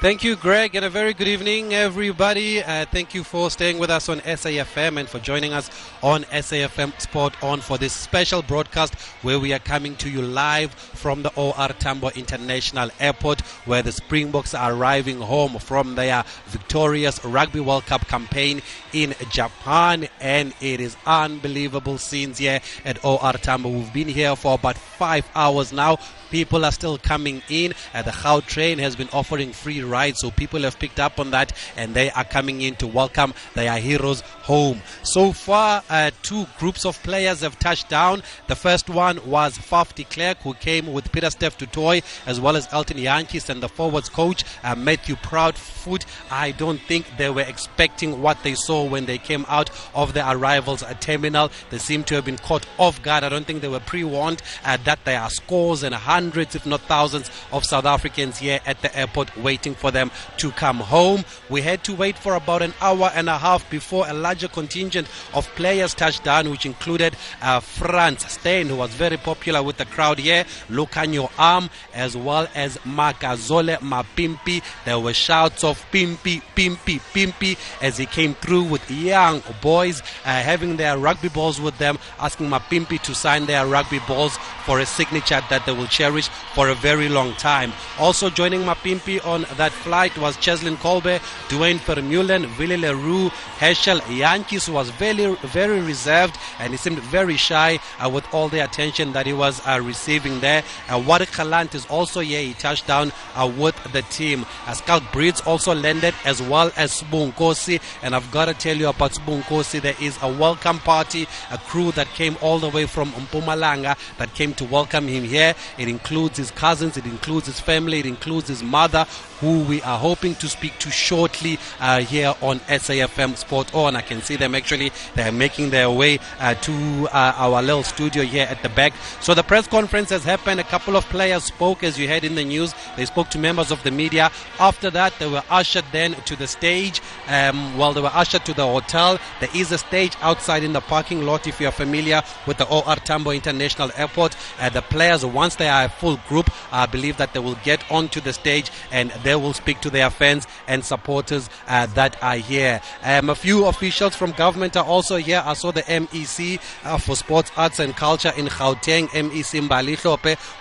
Thank you, Greg, and a very good evening, everybody. Uh, thank you for staying with us on SAFM and for joining us on SAFM Sport On for this special broadcast where we are coming to you live from the OR Tambo International Airport where the Springboks are arriving home from their victorious Rugby World Cup campaign in Japan. And it is unbelievable scenes here at OR Tambo. We've been here for about five hours now. People are still coming in. Uh, the Gautrain has been offering free rides, so people have picked up on that and they are coming in to welcome their heroes home. So far, uh, two groups of players have touched down. The first one was Faf de Klerk, who came with Pieter-Steph du Toit, as well as Elton Jantjies and the forwards coach, uh, Matthew Proudfoot. I don't think they were expecting what they saw when they came out of the arrivals terminal. They seem to have been caught off guard. I don't think they were pre-warned uh, that there are scores and hundreds, if not thousands, of South Africans here at the airport waiting for them to come home. We had to wait for about an hour and a half before a larger contingent of players touched down, which included uh, Frans Steyn, who was very popular with the crowd here, Lukhanyo Am, as well as Makazole Mapimpi. There were shouts of Pimpi, Pimpi, Pimpi as he came through with young boys uh, having their rugby balls with them, asking Mapimpi to sign their rugby balls for a signature that they will cherish for a very long time. Also joining Mapimpi on that flight was Cheslin Kolbe, Duane Vermeulen, Willie le Roux, Herschel who was very, very reserved and he seemed very shy uh, with all the attention that he was uh, receiving there. Uh, Galant is also here. He touched down uh, with the team. Uh, Schalk Brits also landed as well as Sbu Nkosi. And I've got to tell you about Sbu Nkosi. There is a welcome party, a crew that came all the way from Mpumalanga that came to welcome him here. It includes his cousins, it includes his family, it includes his mother, who we are hoping to speak to shortly uh, here on SAFM Sport On. I can see them actually. They're making their way uh, to uh, our little studio here at the back. So the press conference has happened. A couple of players spoke, as you heard in the news. They spoke to members of the media. After that, they were ushered then to the stage. Um, well, they were ushered to the hotel. There is a stage outside in the parking lot. If you are familiar with the OR Tambo International Airport, uh, the players, once they are a full group, I believe that they will get onto the stage and they will speak to their fans and supporters uh, that are here. Um, a few officials from government are also here. I saw the MEC uh, for Sports, Arts and Culture in Gauteng, MEC Mbali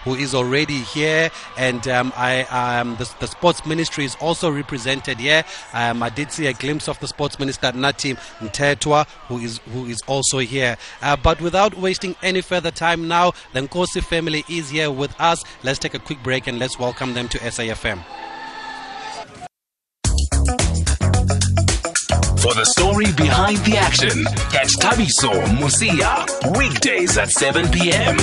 who is already here. And um, I, um, the, the, Sports Ministry is also represented here. Um, I did see a glimpse of the Sports Minister, Nathi Mthethwa, who is, who is also here. Uh, but without wasting any further time now, the Nkosi family is here with us. Let's take a quick break and let's welcome them to SAFM. For the story behind the action, catch Thabiso Mosia weekdays at 7 p.m.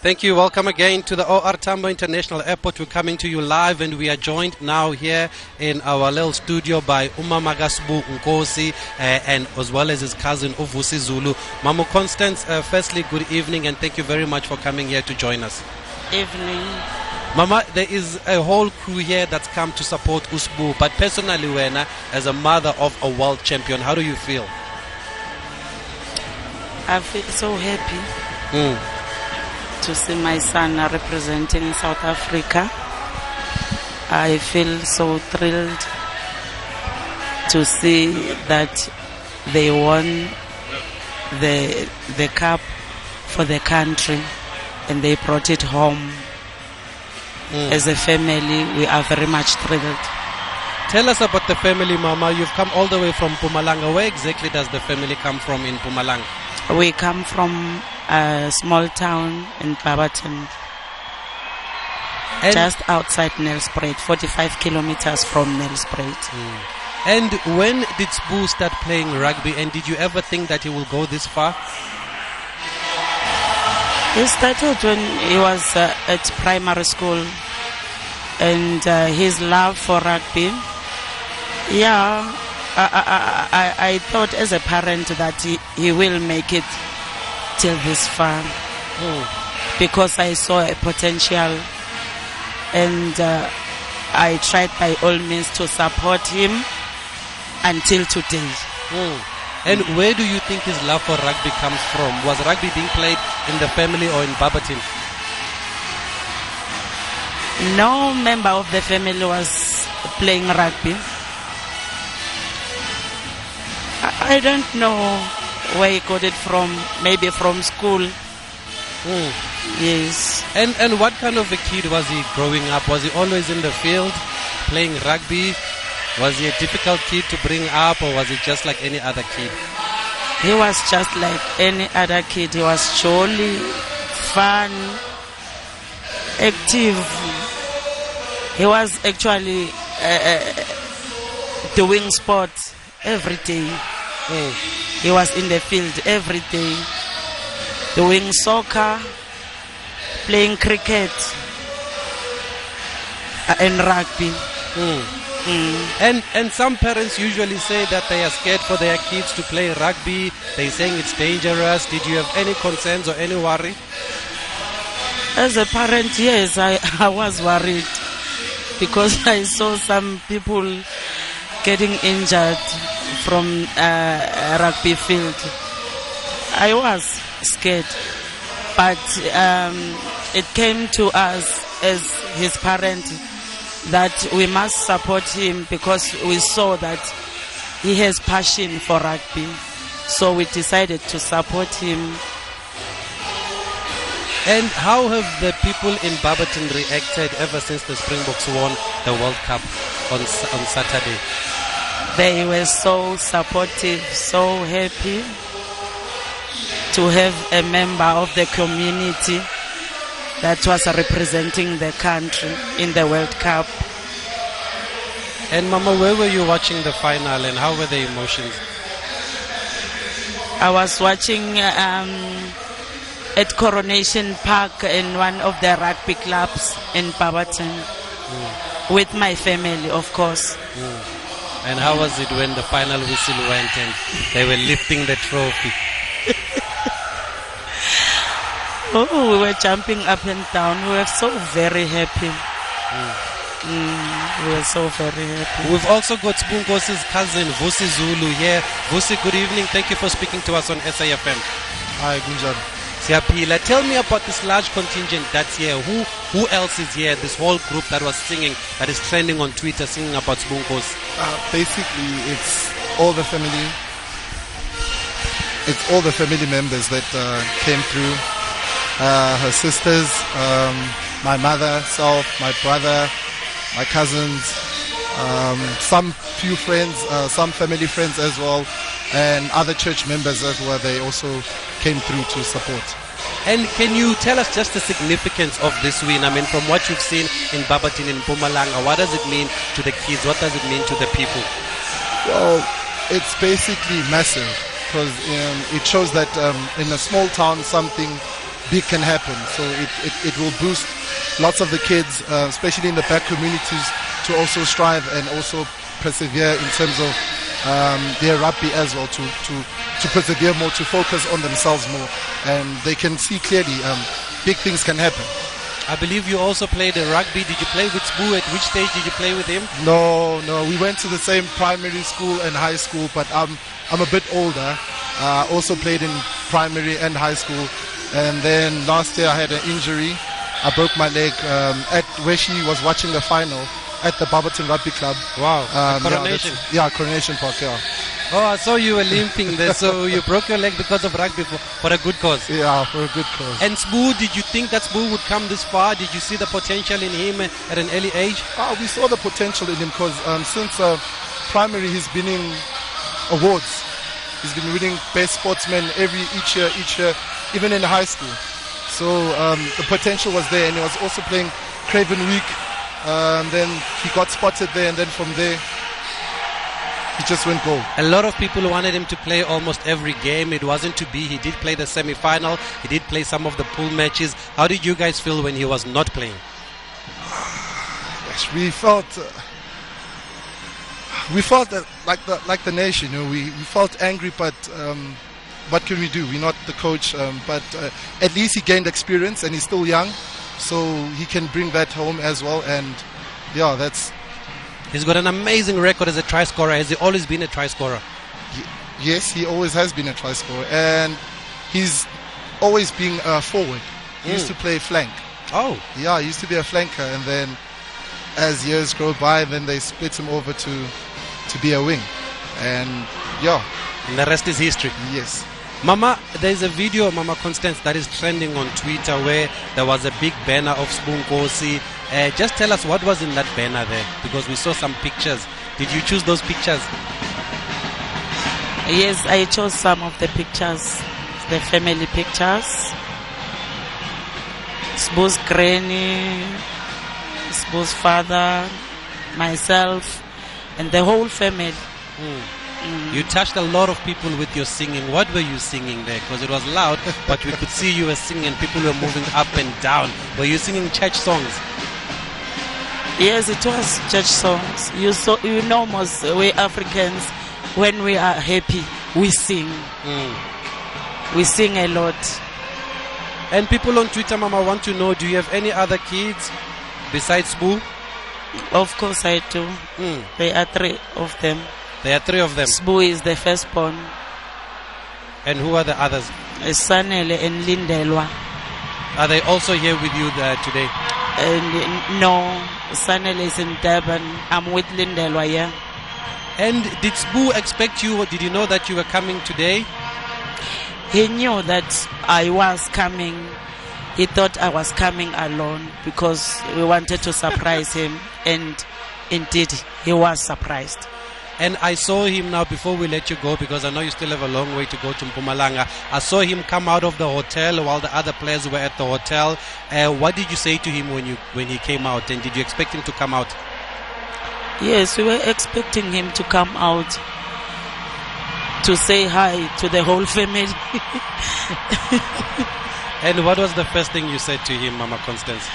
Thank you. Welcome again to the OR Tambo International Airport. We're coming to you live and we are joined now here in our little studio by Uma Magasbu Nkosi uh, and as well as his cousin Uvusi Zulu. Mamu Constance, uh, firstly, good evening and thank you very much for coming here to join us. Evening. Mama, there is a whole crew here that's come to support Usbu, but personally, Wena, as a mother of a world champion, how do you feel? I feel so happy Mm. to see my son representing South Africa. I feel so thrilled to see that they won the the cup for the country and they brought it home. Mm. As a family, we are very much thrilled. Tell us about the family, Mama. You've come all the way from Mpumalanga. Where exactly does the family come from in Mpumalanga? We come from a small town in Barberton, just outside Nelspruit, 45 kilometers from Nelspruit. Mm. and when did Sbu start playing rugby? And did you ever think that he will go this far? He started when he was uh, at primary school, and uh, his love for rugby. Yeah, I, I, I, I- thought as a parent that he, he will make it till this far because I saw a potential, and uh, I tried by all means to support him until today. Mm. And where do you think his love for rugby comes from? Was rugby being played in the family or in Barberton? No member of the family was playing rugby. I, I don't know where he got it from. Maybe from school. Mm. Yes. And and what kind of a kid was he growing up? Was he always in the field playing rugby? Was he a difficult kid to bring up, or was he just like any other kid? He was just like any other kid. He was jolly, fun, active. He was actually uh, uh, doing sports every day. Mm. He was in the field every day, doing soccer, playing cricket, uh, and rugby. Mm. Mm. And and some parents usually say that they are scared for their kids to play rugby. They're saying it's dangerous. Did you have any concerns or any worry? As a parent, yes, I, I was worried because I saw some people getting injured from uh, a rugby field. I was scared, but um, it came to us as his parent that we must support him because we saw that he has passion for rugby. So we decided to support him And how have the people in Barberton reacted ever since the Springboks won the World Cup on on Saturday? They were so supportive, so happy to have a member of the community that was representing the country in the World Cup. And Mama, where were you watching the final, and how were the emotions? I was watching um, at Coronation Park in one of the rugby clubs in Barberton with my family, of course. And how was it when the final whistle went and they were lifting the trophy? Oh, we were jumping up and down. We were so very happy. Mm, we were so very happy. We've also got Spunkosi's cousin, Vusi Zulu here. Vusi, good evening. Thank you for speaking to us on SAFM. Hi, Gunjan. Siapila, tell me about this large contingent that's here. Who who else is here? This whole group that was singing, that is trending on Twitter, singing about Spunkos. Uh, basically, it's all the family. It's all the family members that uh, came through. Uh, her sisters, um, my mother, self, my brother, my cousins, um, some few friends, uh, some family friends as well, and other church members as well. They also came through to support. And can you tell us just the significance of this win? I mean, from what you've seen in Barberton and Mpumalanga, what does it mean to the kids? What does it mean to the people? Well, it's basically massive because um, it shows that um, in a small town something big can happen. So it, it, it will boost lots of the kids, uh, especially in the back communities, to also strive and also persevere in terms of um, their rugby as well, to, to, to persevere more, to focus on themselves more. And they can see clearly um, big things can happen. I believe you also played rugby. Did you play with Spoo? At which stage did you play with him? No, no, we went to the same primary school and high school, but I'm I'm a bit older. Uh, also played in primary and high school, and then last year I had an injury. I broke my leg um, at where she was watching the final at the Barberton Rugby Club. Wow. Um, yeah, Coronation. that's- Yeah, Coronation Park. Yeah, Oh, I saw you were limping there. so you broke your leg because of rugby for, for a good cause. yeah, for a good cause. And Spoo, did you think that Spoo would come this far? Did you see the potential in him at an early age? Ah, we saw the potential in him because um, since uh, primary he's been in awards. He's been winning best sportsman every each year, each year, even in high school. So um, the potential was there, and he was also playing Craven Week. Um, then he got spotted there, and then from there he just went gold. A lot of people wanted him to play almost every game. It wasn't to be. He did play the semi-final. He did play some of the pool matches. How did you guys feel when he was not playing? Yes, we felt uh, we felt that like the like the nation. You know, we, we felt angry, but um, what can we do? We're not the coach, um, but uh, at least he gained experience and he's still young, so he can bring that home as well. And yeah, that's He's got an amazing record as a try scorer. Has he always been a try scorer? Yes, he always has been a try scorer, and he's always been a forward. He used to play flank. Oh, Yeah, he used to be a flanker, and then as years go by, then they split him over to to be a wing. And yeah, and the rest is history. yes. Mama, there's a video, Mama Constance, that is trending on Twitter where there was a big banner of Spoon Kosi. Uh, just tell us what was in that banner there, because we saw some pictures. Did you choose those pictures? Yes, I chose some of the pictures, the family pictures. Sbu's granny, Sbu's father, myself, and the whole family. You touched a lot of people with your singing. What were you singing there? Because it was loud, but we could see you were singing. People were moving up and down. Were you singing church songs? Yes, it was church songs. You so you know most we Africans, when we are happy, we sing. We sing a lot. And people on Twitter, Mama, want to know: Do you have any other kids besides Boo? Of course, I do. Mm. There are three of them. There are three of them. Sbu is the firstborn. And who are the others? Sanele and Lindelwa. Are they also here with you uh, today? And no, Sanele is in Durban. I'm with Lindelwa, yeah. And did Spoo expect you? Or did you know that you were coming today? He knew that I was coming. He thought I was coming alone because we wanted to surprise him. And indeed, he was surprised. And I saw him now before we let you go because I know you still have a long way to go to Mpumalanga. I saw him come out of the hotel while the other players were at the hotel. Uh, what did you say to him when you when he came out? And did you expect him to come out? Yes, we were expecting him to come out to say hi to the whole family. And what was the first thing you said to him, Mama Constance?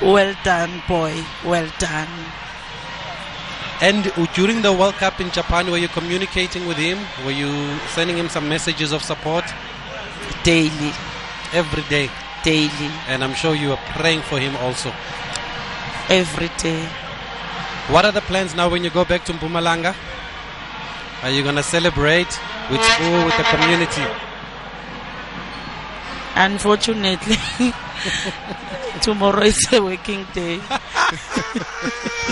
well done, boy. Well done. And during the World Cup in Japan, were you communicating with him? Were you sending him some messages of support Daily, every day? daily, And I'm sure you were praying for him also. every day. What are the plans now when you go back to Mpumalanga? Are you going to celebrate with school, with the community? Unfortunately, tomorrow is a working day.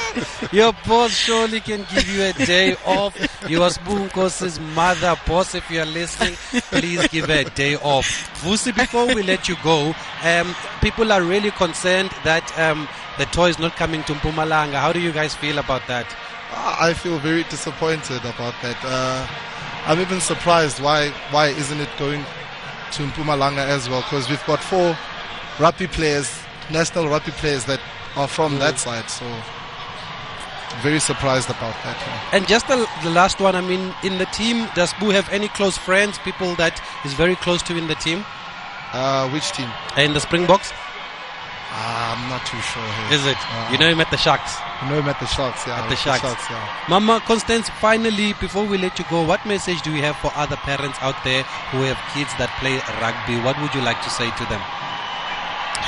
Your boss surely can give you a day off. You are Spoon mother, boss. If you are listening, please give her a day off. Vusi, before we let you go, um, people are really concerned that um, the toy is not coming to Mpumalanga. How do you guys feel about that? I feel very disappointed about that. Uh, I'm even surprised why why isn't it going to Mpumalanga as well? Because we've got four rugby players, national rugby players that are from that side. So very surprised about that. yeah. And just the, the last one, I mean, in the team, does Boo have any close friends, people that is very close to in the team? Uh, which team? In the Springboks? Uh, I'm not too sure. Here. Is it? Uh, you know him at the Sharks. I know him at the Sharks. Yeah, At the with Sharks. yeah. Mama Constance, finally, before we let you go, what message do you have for other parents out there who have kids that play rugby? What would you like to say to them?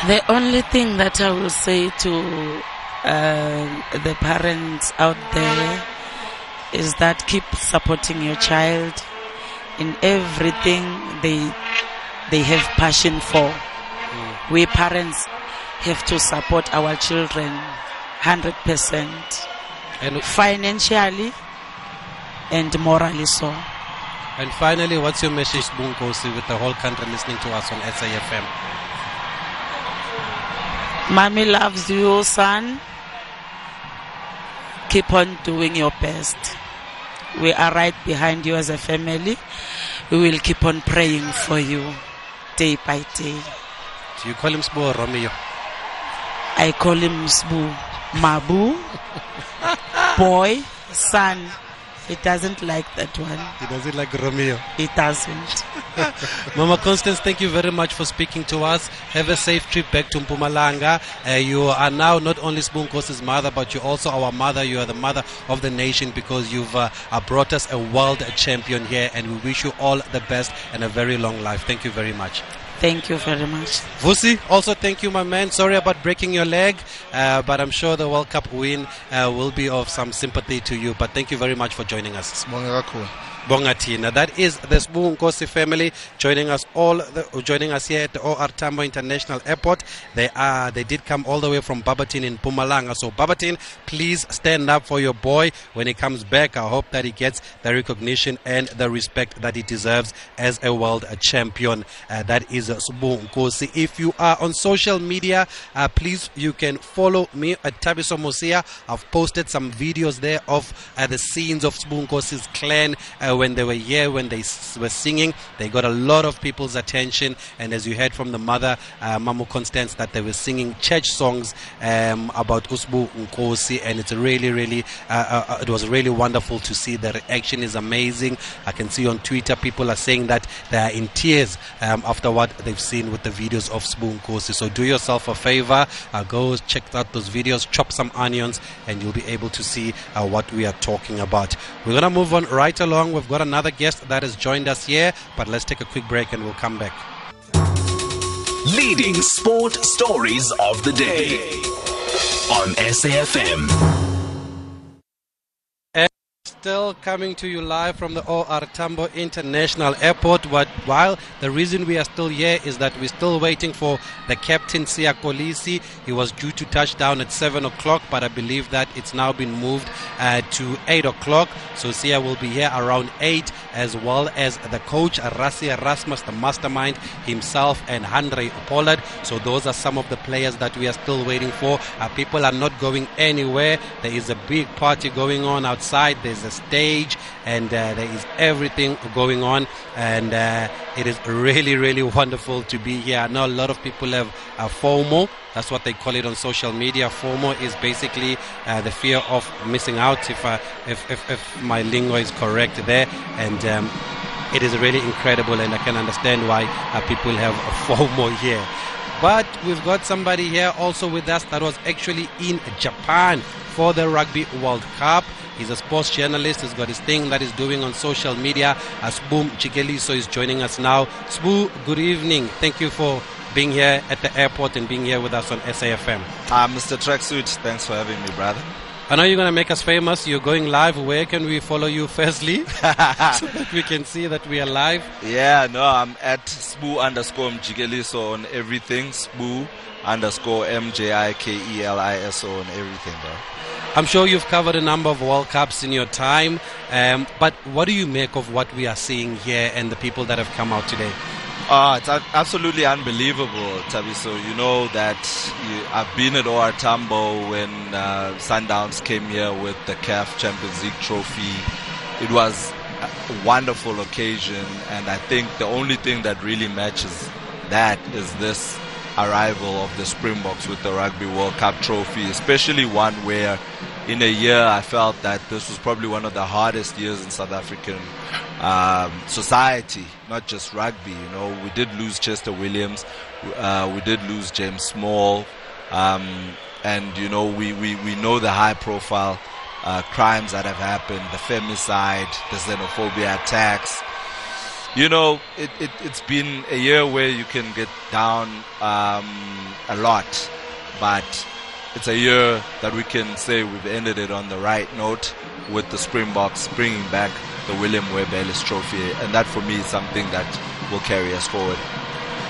The only thing that I will say to uh, the parents out there is that keep supporting your child in everything they they have passion for. We parents have to support our children 100% And financially and morally so. and finally, what's your message, Bunkosi, with the whole country listening to us on SAFM? Mommy loves you, son. Keep on doing your best. We are right behind you as a family. We will keep on praying for you day by day. Do you call him Sbo or Romeo? I call him Sbu. Mabu. Boy, son. He doesn't like that one. He doesn't like Romeo. He doesn't. Mama Constance, thank you very much for speaking to us. Have a safe trip back to Mpumalanga. Uh, you are now not only Spoonkos's mother, but you're also our mother. You are the mother of the nation because you've uh, uh, brought us a world champion here, and we wish you all the best and a very long life. Thank you very much. Thank you very much. Vusi, also thank you, my man. Sorry about breaking your leg, uh, but I'm sure the World Cup win uh, will be of some sympathy to you. But thank you very much for joining us. Bongatina. That is the Sbu family joining us all, the, joining us here at the OR Tambo International Airport. They are, they did come all the way from Barberton in Mpumalanga. So Barberton, please stand up for your boy when he comes back. I hope that he gets the recognition and the respect that he deserves as a world champion. Uh, that is Nkosi. If you are on social media, uh, please you can follow me at Thabiso Mosia. I've posted some videos there of uh, the scenes of Sbu clan. Uh, when they were here, when they s- were singing, they got a lot of people's attention. And as you heard from the mother, uh, Mamu Constance, that they were singing church songs um, about Usbu Nkosi, and it's really, really, uh, uh, it was really wonderful to see. The reaction is amazing. I can see on Twitter people are saying that they are in tears um, after what they've seen with the videos of Sbu Nkosi. So do yourself a favor, uh, go check out those videos, chop some onions, and you'll be able to see uh, what we are talking about. We're gonna move on right along. We've got another guest that has joined us here, but let's take a quick break and we'll come back. Leading sport stories of the day on SAFM. Still coming to you live from the OR Tambo International Airport. But while the reason we are still here is that we're still waiting for the captain Siya Kolisi. He was due to touch down at seven o'clock, but I believe that it's now been moved uh, to eight o'clock. So Siya will be here around eight, as well as the coach Rassie Erasmus, the mastermind himself, and Handré Pollard. So those are some of the players that we are still waiting for. Uh, people are not going anywhere. There is a big party going on outside. There's a stage and uh, there is everything going on and uh, it is really really wonderful to be here. I know a lot of people have uh, fomo. That's what they call it on social media. Fomo is basically uh, the fear of missing out if, uh, if, if, if my lingo is correct there. And um, it is really incredible and i can understand why people have a fomo here. But we've got somebody here also with us that was actually in Japan for the Rugby World Cup. He's a sports journalist. He's got his thing that he's doing on social media. Uh, Sbu Mjikeliso is joining us now. Spoo, good evening. Thank you for being here at the airport and being here with us on SAFM. Uh, Mr. Tracksuit, thanks for having me, brother. I know you're going to make us famous. You're going live. Where can we follow you firstly? so that we can see that we are live. Yeah, no, I'm at Spoo underscore Mjikeliso on everything. Spoo underscore M J I K E L I S O on everything, bro. I'm sure you've covered a number of World Cups in your time, um, but what do you make of what we are seeing here and the people that have come out today? Oh, it's absolutely unbelievable, Thabiso. You know that you, I've been at OR Tambo when uh, Sundowns came here with the CAF Champions League trophy. It was a wonderful occasion, and I think the only thing that really matches that is this arrival of the Springboks with the Rugby World Cup trophy, especially one where in a year I felt that this was probably one of the hardest years in South African um, society, not just rugby. You know, we did lose Chester Williams, uh, we did lose James Small, um, and you know we, we, we know the high profile uh, crimes that have happened, the femicide, the xenophobia attacks. You know, it, it, it's been a year where you can get down um, a lot, but it's a year that we can say we've ended it on the right note with the Springboks bringing back the William Webb Ellis Trophy, and that for me is something that will carry us forward.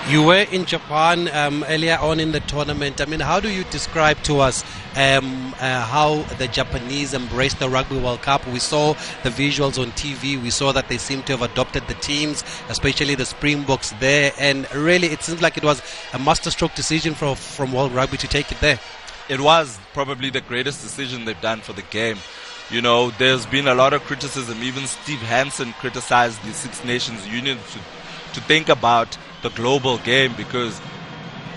You were in Japan um, earlier on in the tournament. I mean, how do you describe to us um, uh, how the Japanese embraced the Rugby World Cup? We saw the visuals on TV. We saw that they seem to have adopted the teams, especially the Springboks there. And really, it seems like it was a masterstroke decision from, from World Rugby to take it there. it was probably the greatest decision they've done for the game. You know, there's been a lot of criticism. Even Steve Hansen criticized the Six Nations Union to, to think about the global game because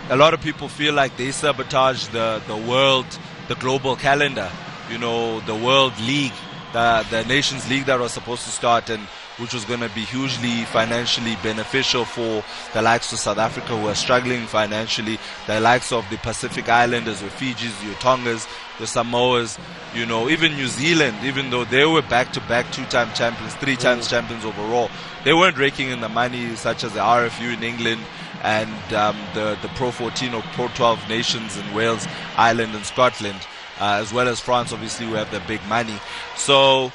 a lot of people feel like they sabotage the, the world, the global calendar. You know, the World League, the, the Nations League that was supposed to start and which was going to be hugely financially beneficial for the likes of South Africa who are struggling financially, the likes of the Pacific Islanders, the Fijis, the Tongas, the Samoas, you know, even New Zealand, even though they were back-to-back two-time champions, three times champions overall, they weren't raking in the money such as the RFU in England and um, the the Pro 14 or Pro 12 nations in Wales, Ireland, and Scotland, uh, as well as France, obviously, who have the big money. So,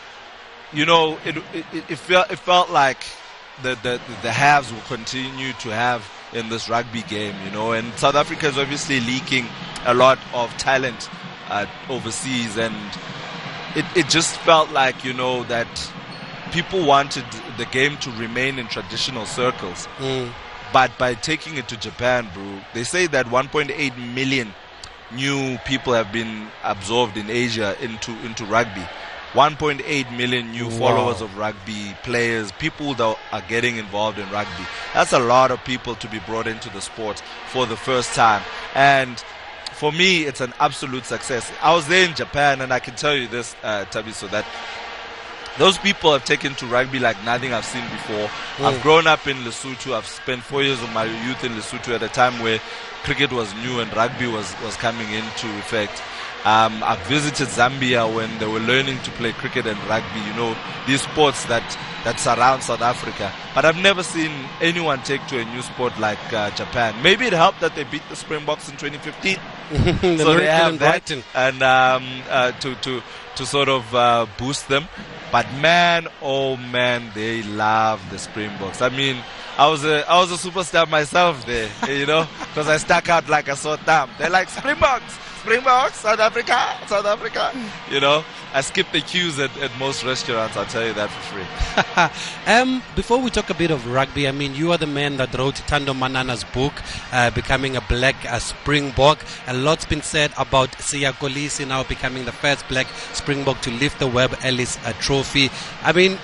you know, it it, it, felt it felt like the, the the halves will continue to have in this rugby game, you know, and South Africa is obviously leaking a lot of talent uh, overseas, and it, it just felt like, you know, that people wanted the game to remain in traditional circles. Mm. But by taking it to Japan, bro, they say that 1.8 million new people have been absorbed in Asia into, into rugby. 1.8 million new Wow. followers of rugby, players, people that are getting involved in rugby. That's a lot of people to be brought into the sport for the first time. And for me, it's an absolute success. I was there in Japan, and I can tell you this, uh, Thabiso, that those people have taken to rugby like nothing I've seen before. I've grown up in Lesotho. I've spent four years of my youth in Lesotho at a time where cricket was new and rugby was, was coming into effect. Um, I've visited Zambia when they were learning to play cricket and rugby, you know, these sports that, that surround South Africa. But I've never seen anyone take to a new sport like uh, Japan. Maybe it helped that they beat the Springboks in 2015 the so they have that Brighton. and um, uh, to to to sort of uh, boost them. But man, oh man, they love the Springboks. I mean, I was a I was a superstar myself there, you know, because I stuck out like a sore thumb. They're like Springboks, Springboks, South Africa, South Africa. You know, I skip the queues at, at most restaurants. I'll tell you that for free. um, before we talk a bit of rugby, I mean, you are the man that wrote Thando Manana's book, uh, Becoming a Black uh, Springbok. A lot's been said about Siya Kolisi now becoming the first black Springbok to lift the Webb Ellis uh, trophy. I mean,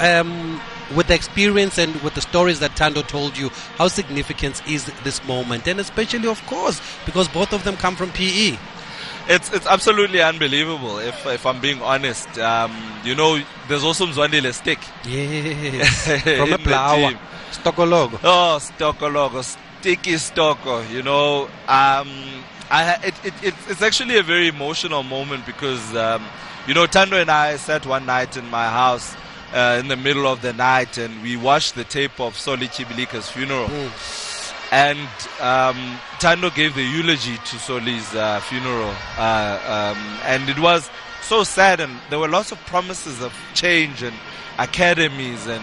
um, with the experience and with the stories that Thando told you, how significant is this moment? And especially, of course, because both of them come from. PE. It's it's absolutely unbelievable. If if I'm being honest, um, you know, there's also Mzwandile Stick. Yes. from a the plow. Stokologo. Oh, Stoko logo, sticky Stoko. You know, um, I it, it, it, it's actually a very emotional moment because um, you know Thando and I sat one night in my house uh, in the middle of the night and we watched the tape of Solly Tyibilika's funeral. And um, Thando gave the eulogy to Solly's uh, funeral, uh, um, and it was so sad. And there were lots of promises of change and academies and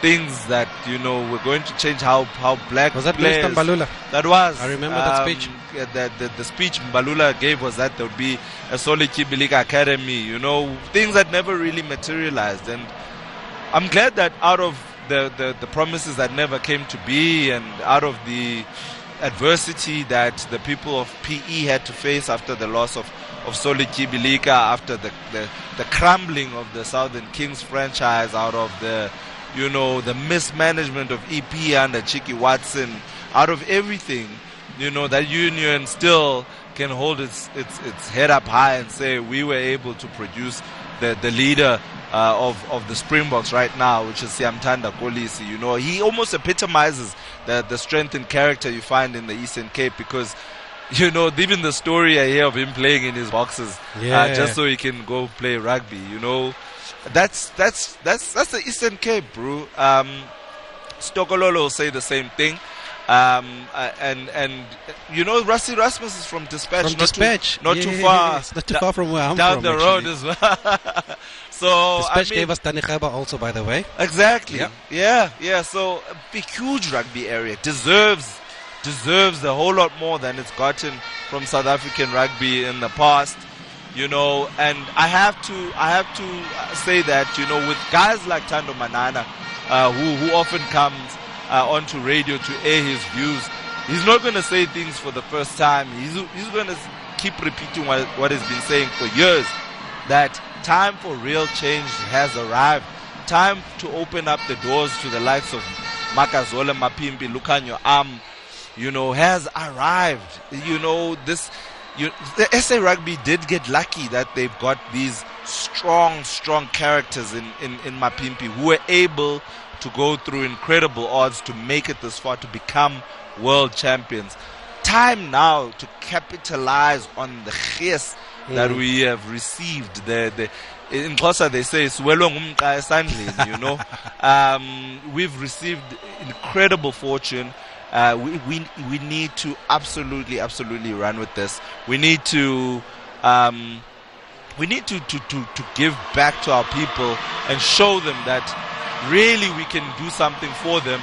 things that you know were going to change how how black Was that players. Mr. Mbalula? That was. I remember that um, speech. The, the, the speech Mbalula gave was that there would be a Solly Tyibilika Academy, you know, things that never really materialized. And I'm glad that out of the, the, the promises that never came to be and out of the adversity that the people of PE had to face after the loss of, of Solly Tyibilika, after the, the, the crumbling of the Southern Kings franchise, out of the, you know, the mismanagement of EP under Cheeky Watson, out of everything, you know, that union still can hold its, its, its head up high and say we were able to produce the, the leader uh, of, of the Springboks right now, which is Siyamthanda Kolisi. You know, he almost epitomizes the, the strength and character you find in the Eastern Cape because, you know, even the story I hear of him playing in his boxes Yeah. uh, just so he can go play rugby, you know. That's that's that's that's the Eastern Cape, bro. Um, Stokololo will say the same thing. Um, uh, and and you know Rassie Erasmus is from Dispatch, From not Dispatch. too, not too far, Yes, Not too far from where I'm down from. the actually. road as well. so Dispatch I mean, gave us Danny Khaba also, by the way. Exactly. Yeah. Yeah, yeah. So a big, huge rugby area deserves deserves a whole lot more than it's gotten from South African rugby in the past. You know, and I have to I have to say that you know with guys like Thando Manana, uh, who who often comes uh, onto radio to air his views, he's not going to say things for the first time. He's he's going to keep repeating what what he's been saying for years that time for real change has arrived. Time to open up the doors to the likes of Makazole Mapimpi, Lukhanyo Am, you know, has arrived. You know, this, you, the SA Rugby did get lucky that they've got these strong, strong characters in, in, in Mapimpi who were able to go through incredible odds to make it this far, to become world champions. Time now to capitalize on the khis that we have received. The, the, in Xhosa they say, "Siwelwe ngumqa esandleni," you know. um, we've received incredible fortune Uh, we, we we need to absolutely absolutely run with this. We need to. Um, we need to, to, to, to give back to our people and show them that really we can do something for them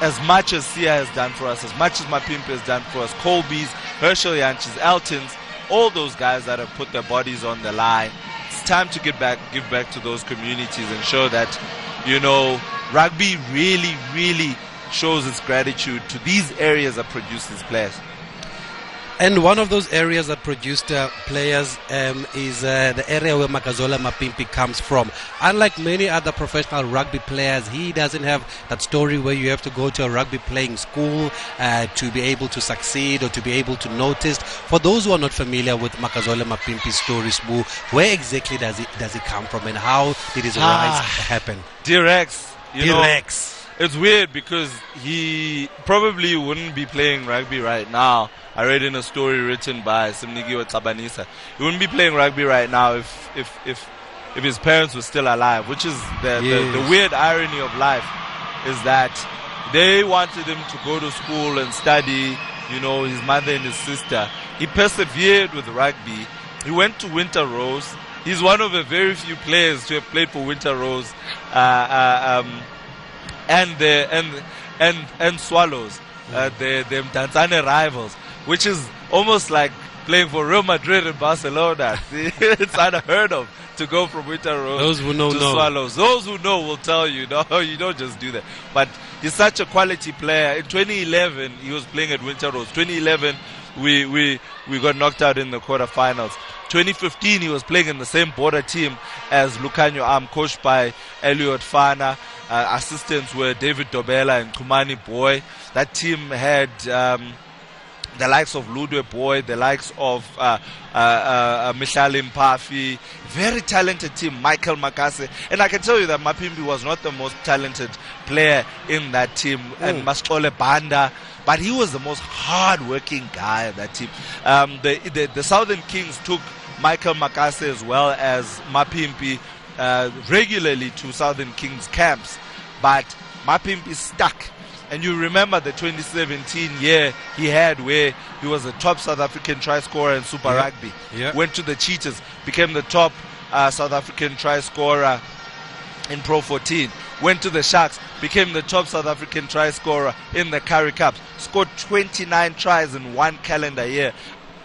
as much as Siya has done for us, as much as Mapimpi has done for us, Kolbe's, Herschel Jantjies, Elton's, all those guys that have put their bodies on the line. It's time to give back, give back to those communities and show that, you know, rugby really, really shows its gratitude to these areas that produce these players. And one of those areas that produced uh, players um, is uh, the area where Makazole Mapimpi comes from. Unlike many other professional rugby players, he doesn't have that story where you have to go to a rugby playing school uh, to be able to succeed or to be able to notice. For those who are not familiar with Makazole Mapimpi's story, Sbu, where exactly does he does he come from, and how did his Ah. rise happen? Dear Rex, you know, Rex. It's weird because he probably wouldn't be playing rugby right now. I read in a story written by Simnikiwe Xabanisa. He wouldn't be playing rugby right now if if if if his parents were still alive, which is the, the, the weird irony of life is that they wanted him to go to school and study, you know, his mother and his sister. He persevered with rugby. He went to Winter Rose. He's one of the very few players to have played for Winter Rose. Uh, uh, um, and the and and and Swallows, uh, the the Mdantsane rivals, which is almost like playing for Real Madrid and Barcelona. it's unheard of to go from Winter Rose Those who know, to know. Swallows. Those who know will tell you, no, you don't just do that. But he's such a quality player. In 2011, he was playing at Winter Rose. 2011, we we we got knocked out in the quarterfinals. 2015, he was playing in the same border team as Lukhanyo Am, coached by Elliot Fana. Uh, assistants were David Dobela and Kumani Boy. That team had um, the likes of Ludwe Boy, the likes of uh, uh, uh, Michal Mpafi, very talented team, Michael Makase. And I can tell you that Mapimpi was not the most talented player in that team, and Mascole Banda, but he was the most hard-working guy of that team. Um, the, the, the Southern Kings took Michael Makase as well as Mapimpi uh, regularly to Southern Kings camps, but Mapimpi stuck. And you remember the 2017 year he had where he was the top South African try scorer in Super Yeah. Rugby. Yeah. Went to the Cheetahs, became the top uh, South African try scorer in Pro 14. Went to the Sharks, became the top South African try scorer in the Currie Cups. Scored 29 tries in one calendar year.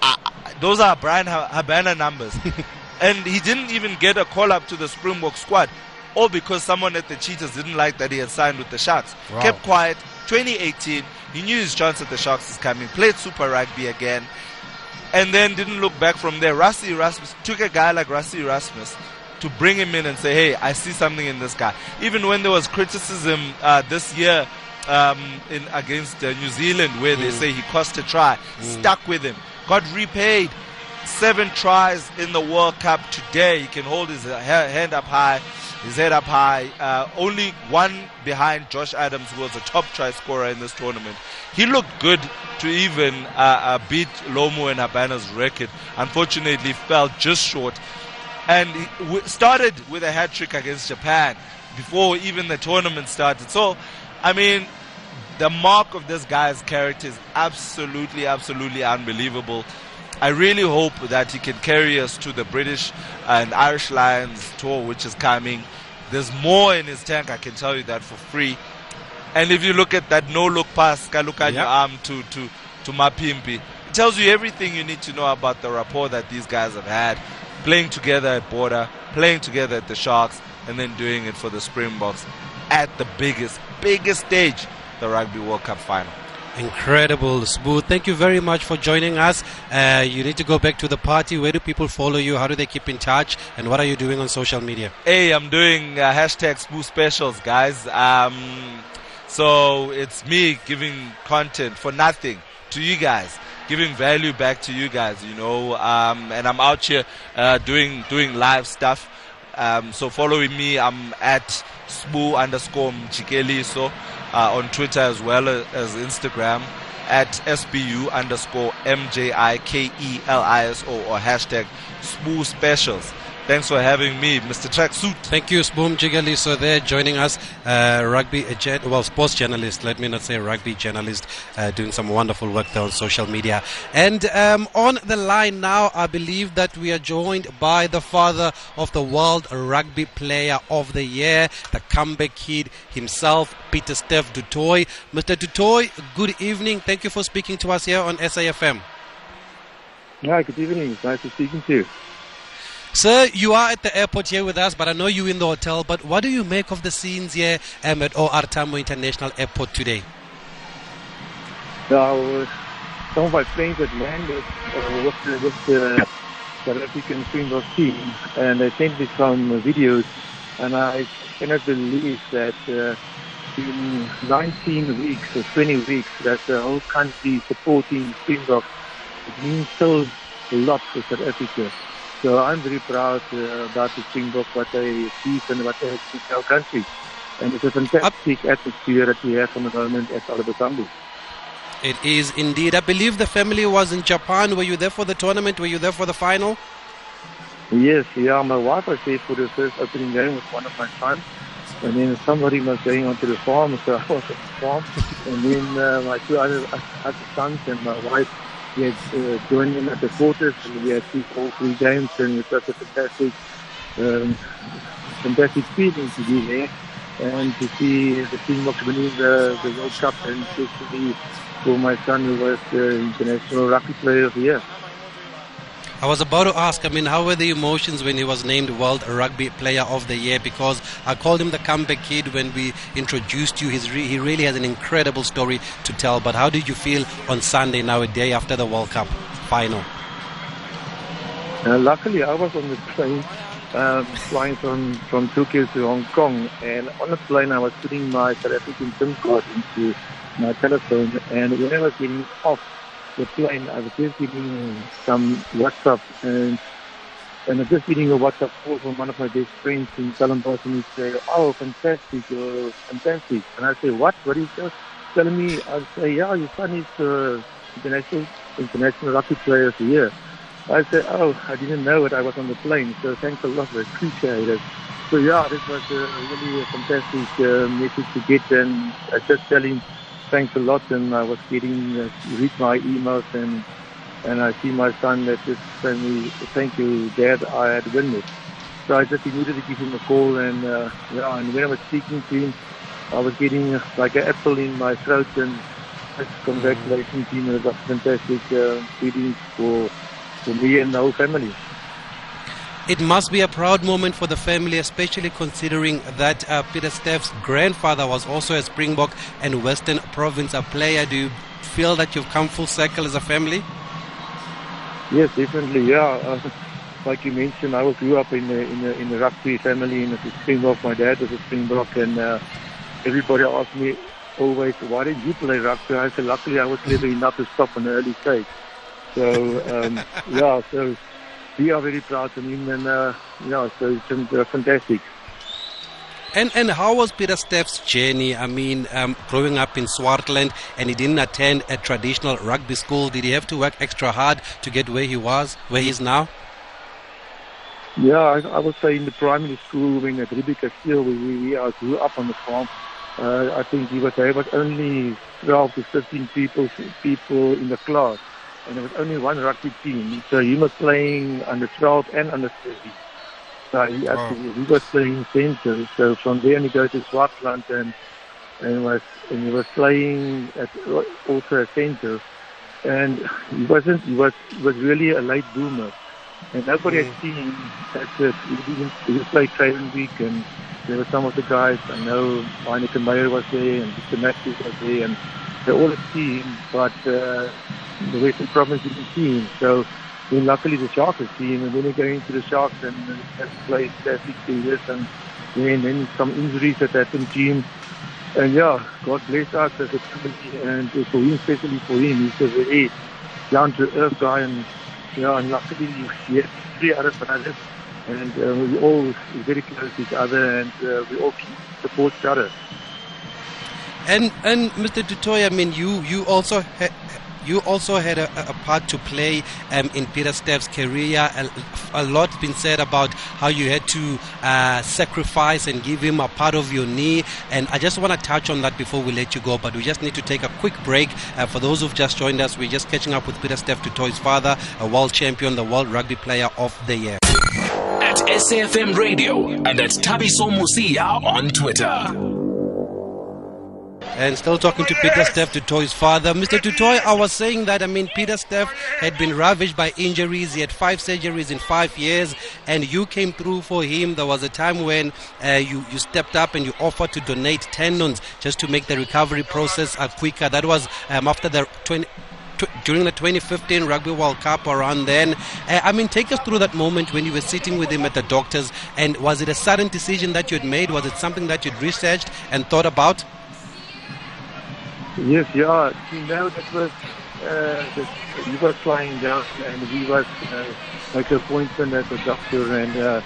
Uh, those are Bryan Habana numbers. and he didn't even get a call up to the Springbok squad. All because someone at the Cheetahs didn't like that he had signed with the Sharks. Wow. Kept quiet. 2018, he knew his chance at the Sharks is coming. Played Super Rugby again and then didn't look back from there. Rassie Erasmus took a guy like Rassie Erasmus to bring him in and say, hey, I see something in this guy. Even when there was criticism uh, this year um, in against uh, New Zealand where they say he cost a try, stuck with him, got repaid. Seven tries in the World Cup today. He can hold his ha- hand up high, his head up high. Uh, only one behind Josh Adams, who was a top try scorer in this tournament. He looked good to even uh, uh, beat Lomu and Habana's record. Unfortunately, fell just short. And he started with a hat trick against Japan before even the tournament started. So, I mean, the mark of this guy's character is absolutely, absolutely unbelievable. I really hope that he can carry us to the British and Irish Lions tour, which is coming. There's more in his tank, I can tell you that for free. And if you look at that no look pass, Kaluka Yep. arm to, to, to Mapimpi, it tells you everything you need to know about the rapport that these guys have had, playing together at Border, playing together at the Sharks, and then doing it for the Springboks at the biggest, biggest stage, the Rugby World Cup final. Incredible, Smooth. Thank you very much for joining us. Uh, you need to go back to the party. Where do people follow you? How do they keep in touch? And what are you doing on social media? Hey, I'm doing uh, hashtag Spoo Specials, guys. Um, so it's me giving content for nothing to you guys, giving value back to you guys, you know. Um, and I'm out here uh, doing doing live stuff. Um, so following me, I'm at Spoo underscore Mjikeliso uh, on Twitter as well as, Instagram at SBU underscore MJIKELISO or hashtag Spoo Specials. Thanks for having me, Mr. Tracksuit. Thank you, Sbu Mjikeliso there joining us, uh, rugby, uh, well, sports journalist, let me not say rugby journalist, uh, doing some wonderful work there on social media. And um, on the line now, I believe that we are joined by the father of the World Rugby Player of the Year, the comeback kid himself, Pieter-Steph du Toit. Mr. du Toit, good evening. Thank you for speaking to us here on SAFM. Hi, good evening. Nice to speaking to you. Sir, you are at the airport here with us, but I know you're in the hotel. But what do you make of the scenes here um, at OR Tambo International Airport today? Uh, some of my friends had landed uh, with the, with the South African team, and they sent me some videos, and I cannot believe that uh, in 19 weeks or 20 weeks, that the whole country supporting Springbok, it means so a lot for South Africa. So I'm very proud uh, about the Springbok, what they achieved and what they achieved in our country. And it's a fantastic atmosphere that we have for the moment at Oliver Tambo. It is indeed. I believe the family was in Japan. Were you there for the tournament? Were you there for the final? Yes, yeah, my wife was there for the first opening game with one of my sons. And then somebody was going onto the farm, so I was at the farm. and then uh, my two other, other sons and my wife we had uh, joined in at the quarters and we had seen all three games and it was a fantastic, um, fantastic feeling to be there and to see the team winning the, the World Cup and especially for my son who was the international rugby player of the year. I was about to ask, I mean, how were the emotions when he was named World Rugby Player of the Year? Because I called him the comeback kid when we introduced you. Re- he really has an incredible story to tell. But how did you feel on Sunday, now a day after the World Cup final? Uh, luckily, I was on the plane um, flying from, from Tokyo to Hong Kong. And on the plane, I was putting my South African SIM card into my telephone. And when I was getting off, the plane. I was just getting some WhatsApp and and I was just getting a WhatsApp call from one of my best friends in Stellenbosch and he said, Oh, fantastic, you're fantastic. And I say, What? What is that? Telling me, I say, Yeah, your son is uh, international international rugby player of the year. I said, Oh, I didn't know it. I was on the plane. So thanks a lot. I appreciate it. So yeah, this was a really fantastic uh, message to get and I just tell him thanks a lot. And I was getting uh, read my emails and and I see my son that just sent me thank you, Dad. I had won it. So I just immediately give him a call and uh, yeah. And when I was speaking to him, I was getting uh, like an apple in my throat and just congratulations him. It was fantastic uh, feeling for for me and the whole family. It must be a proud moment for the family, especially considering that uh, Pieter-Steph's grandfather was also a Springbok and Western Province a player. Do you feel that you've come full circle as a family? Yes, definitely. Yeah, uh, like you mentioned, I was grew up in a, in a, in a rugby family in a Springbok. My dad was a Springbok, and uh, everybody asked me always, "Why did you play rugby?" I said, "Luckily, I was clever enough to stop in the early stage." So um, yeah, so we are very proud of him, and uh, yeah, so it's uh, fantastic. And and how was Pieter-Steph's journey? I mean, um, growing up in Swartland, and he didn't attend a traditional rugby school. Did he have to work extra hard to get where he was, where he is now? Yeah, I, I would say in the primary school when at Rebecca Steel, we, we, we uh, grew up on the farm. Uh, I think he was there was only 12 to 15 people people in the class, and there was only one rugby team. So he was playing under 12 and under 13. So he, Wow. he was playing centre. So from there he goes to Swartland and and was and he was playing at also a centre. And he wasn't. He was he was really a late boomer. And nobody had mm. seen at the, he didn't, he just played training week and there were some of the guys, I know Heyneke Meyer was there and Mr. Matthews was there and they all had team, but uh, the Western Province isn't see him. So then luckily the Sharks seen him and then they go into the Sharks and had played uh, six two years and then, then some injuries that happened to him. And yeah, God bless us as a family and for him, especially for him, he's a very down to earth guy and yeah, and luckily he had three other brothers, and uh, we all very close to each other, and uh, we all support each other. And and Mr. du Toit, I mean, you you also ha- you also had a, a part to play um, in Pieter-Steph's career. A, a lot's been said about how you had to uh, sacrifice and give him a part of your knee. And I just want to touch on that before we let you go. But we just need to take a quick break. Uh, for those who've just joined us, we're just catching up with Pieter-Steph du father, a world champion, the World Rugby Player of the Year. At SAFM Radio and at Thabiso Mosia on Twitter. And still talking to Pieter-Steph du Toit's father. Mr. du I was saying that, I mean, Pieter-Steph had been ravaged by injuries. He had five surgeries in five years, and you came through for him. There was a time when uh, you, you stepped up and you offered to donate tendons just to make the recovery process uh, quicker. That was um, after the 20, during the 2015 Rugby World Cup around then. Uh, I mean, take us through that moment when you were sitting with him at the doctors, and was it a sudden decision that you had made? Was it something that you'd researched and thought about? Yes, yeah. You know, that was, uh, that he was flying down and he was uh, like appointment at the doctor and uh,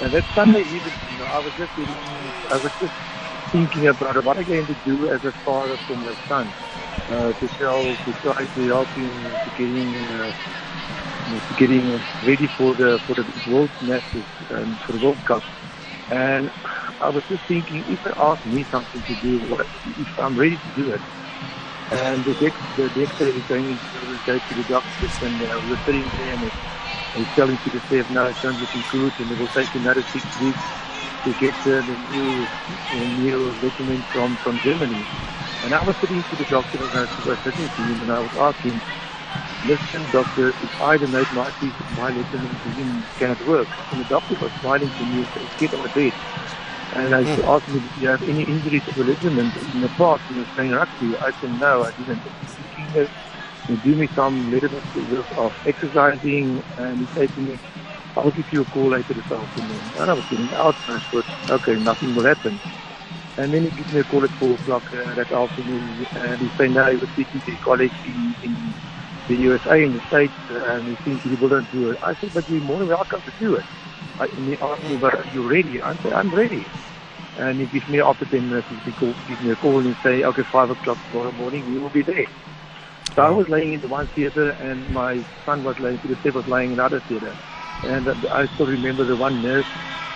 and that Sunday even, you know, I was just getting, I was just thinking about what I'm going to do as a father for my son. Uh, to tell, to try to help him to getting, uh, to getting ready for the for the world matches and for the World Cup. And I was just thinking, if they ask me something to do, what, if I'm ready to do it, and the next, the going to go to the doctors and uh, we're sitting there and he's telling to the staff, no, it sounds looking good and it will take another six weeks to get uh, the new, uh, new document from, from Germany. And I was sitting to the doctor and I was sitting to him and I was asking, listen, doctor, if I donate my piece of my document to him, can it work? And the doctor was smiling to me said, get on the bed. And I mm. asked me, do you have any injuries to the ligament in the past when you were playing rugby? I said, no, I didn't. He said, do me some little bit of exercising and he said to me, I'll give you a call later this afternoon. And I was getting out and I thought, okay, nothing will happen. And then he gave me a call at 4 o'clock uh, that afternoon and he said, no, he was speaking to a colleague in, in the USA, in the States, and he thinks he wouldn't do it. I said, but you're more than welcome to do it. I, and he asked me, but are you ready? I said, I'm ready. And he gives me after 10 minutes, he gives me a call and say, okay, 5 o'clock tomorrow morning, we will be there. So I was laying in the one theater and my son was laying, the step was lying in another theater. And I still remember the one nurse,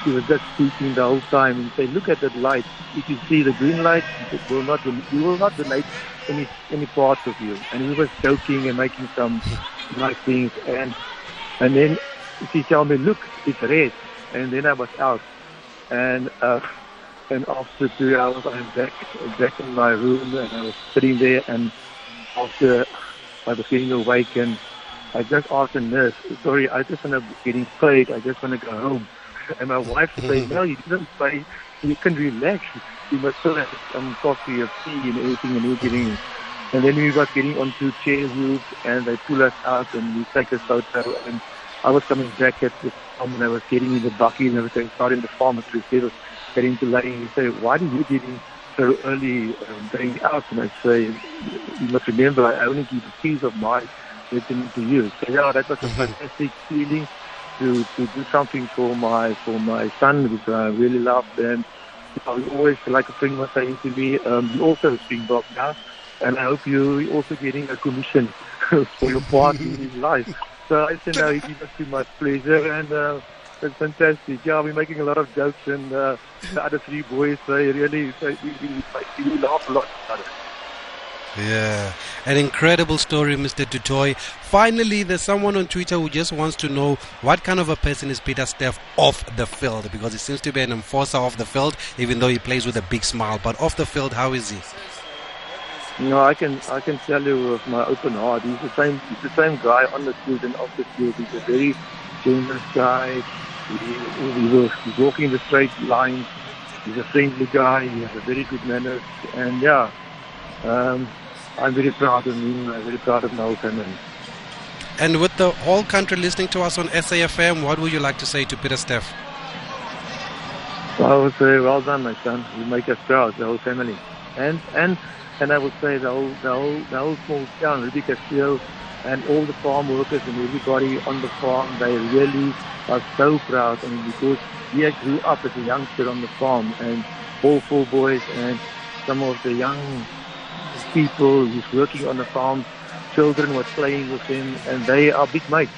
he was just speaking the whole time and say, look at that light. If you see the green light, it will not, we will not donate any, any parts of you. And he was joking and making some nice things. And, and then she told me, look, it's red. And then I was out. And, uh, and after two hours, I'm back, back in my room and I was sitting there and after I was getting awake and I just asked the nurse, sorry, I just want to getting paid. I just want to go home. And my wife said, no, you didn't pay. You can relax. You must still have some coffee or tea and everything and we're getting and then we got getting onto chair wheels and they pull us out and we take a photo and I was coming back at the farm and I was getting in the bakkie and everything, starting the farm at was getting to laying. He said, why did you get in so early um, going out? And I say, you must remember, I only give a piece of my vitamin to you. So yeah, that was a mm-hmm. fantastic feeling to, to do something for my for my son, which I really loved. And I was always, like a friend was saying to me, um, you also a Springbok now, and I hope you're also getting a commission for your part in his life. So I said, no, it gives too much pleasure, and uh, it's fantastic. Yeah, we're making a lot of jokes, and uh, the other three boys, they really, they, we, we, we laugh a lot about it. Yeah, an incredible story, Mr. du Toit. Finally, there's someone on Twitter who just wants to know what kind of a person is Pieter-Steph off the field because he seems to be an enforcer off the field, even though he plays with a big smile. But off the field, how is he? You know, I can I can tell you with my open heart, he's the same he's the same guy on the field and off the field. He's a very generous guy. He, he, he, he's walking the straight line. He's a friendly guy. He has a very good manners, and yeah, um, I'm very proud of him. I'm very proud of my whole family. And with the whole country listening to us on SAFM, what would you like to say to Pieter-Steph? Well, I would say, well done, my son. You make us proud, the whole family, and and and I would say the whole the whole the whole small town, Riebeek-Kasteel, and all the farm workers and everybody on the farm, they really are so proud. I mean, because he grew up as a youngster on the farm, and all four boys and some of the young people who's working on the farm children were playing with him, and they are big mates.